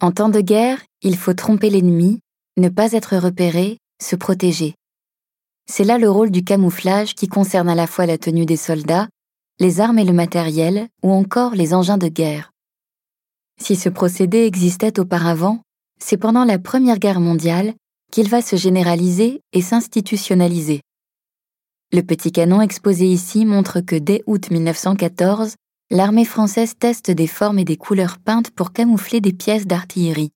En temps de guerre, il faut tromper l'ennemi, ne pas être repéré, se protéger. C'est là le rôle du camouflage qui concerne à la fois la tenue des soldats, les armes et le matériel, ou encore les engins de guerre. Si ce procédé existait auparavant, c'est pendant la Première Guerre mondiale qu'il va se généraliser et s'institutionnaliser. Le petit canon exposé ici montre que dès août 1914, l'armée française teste des formes et des couleurs peintes pour camoufler des pièces d'artillerie.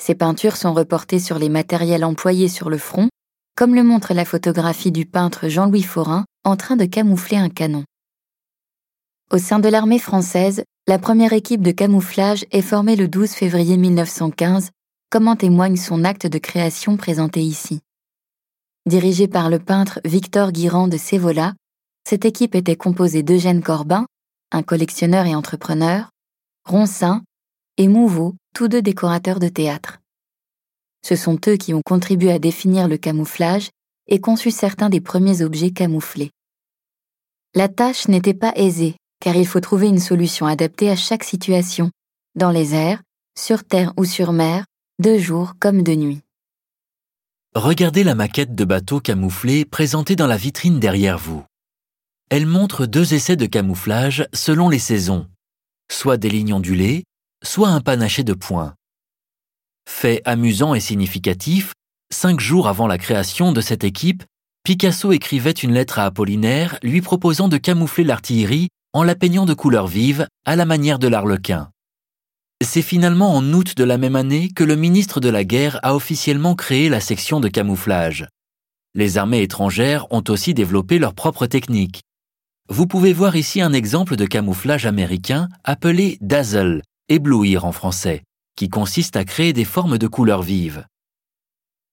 Ces peintures sont reportées sur les matériels employés sur le front, comme le montre la photographie du peintre Jean-Louis Forain en train de camoufler un canon. Au sein de l'armée française, la première équipe de camouflage est formée le 12 février 1915, comme en témoigne son acte de création présenté ici. Dirigée par le peintre Victor Guirand de Sévola, cette équipe était composée d'Eugène Corbin, un collectionneur et entrepreneur, Roncin et Mouveau, tous deux décorateurs de théâtre. Ce sont eux qui ont contribué à définir le camouflage et conçu certains des premiers objets camouflés. La tâche n'était pas aisée, car il faut trouver une solution adaptée à chaque situation, dans les airs, sur terre ou sur mer, de jour comme de nuit. Regardez la maquette de bateau camouflé présentée dans la vitrine derrière vous. Elle montre deux essais de camouflage selon les saisons, soit des lignes ondulées, soit un panaché de points. Fait amusant et significatif, cinq jours avant la création de cette équipe, Picasso écrivait une lettre à Apollinaire lui proposant de camoufler l'artillerie en la peignant de couleurs vives à la manière de l'arlequin. C'est finalement en août de la même année que le ministre de la Guerre a officiellement créé la section de camouflage. Les armées étrangères ont aussi développé leurs propres techniques. Vous pouvez voir ici un exemple de camouflage américain appelé dazzle, éblouir en français, qui consiste à créer des formes de couleurs vives.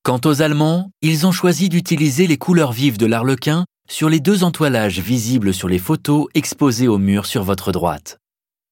Quant aux Allemands, ils ont choisi d'utiliser les couleurs vives de l'arlequin sur les deux entoilages visibles sur les photos exposées au mur sur votre droite.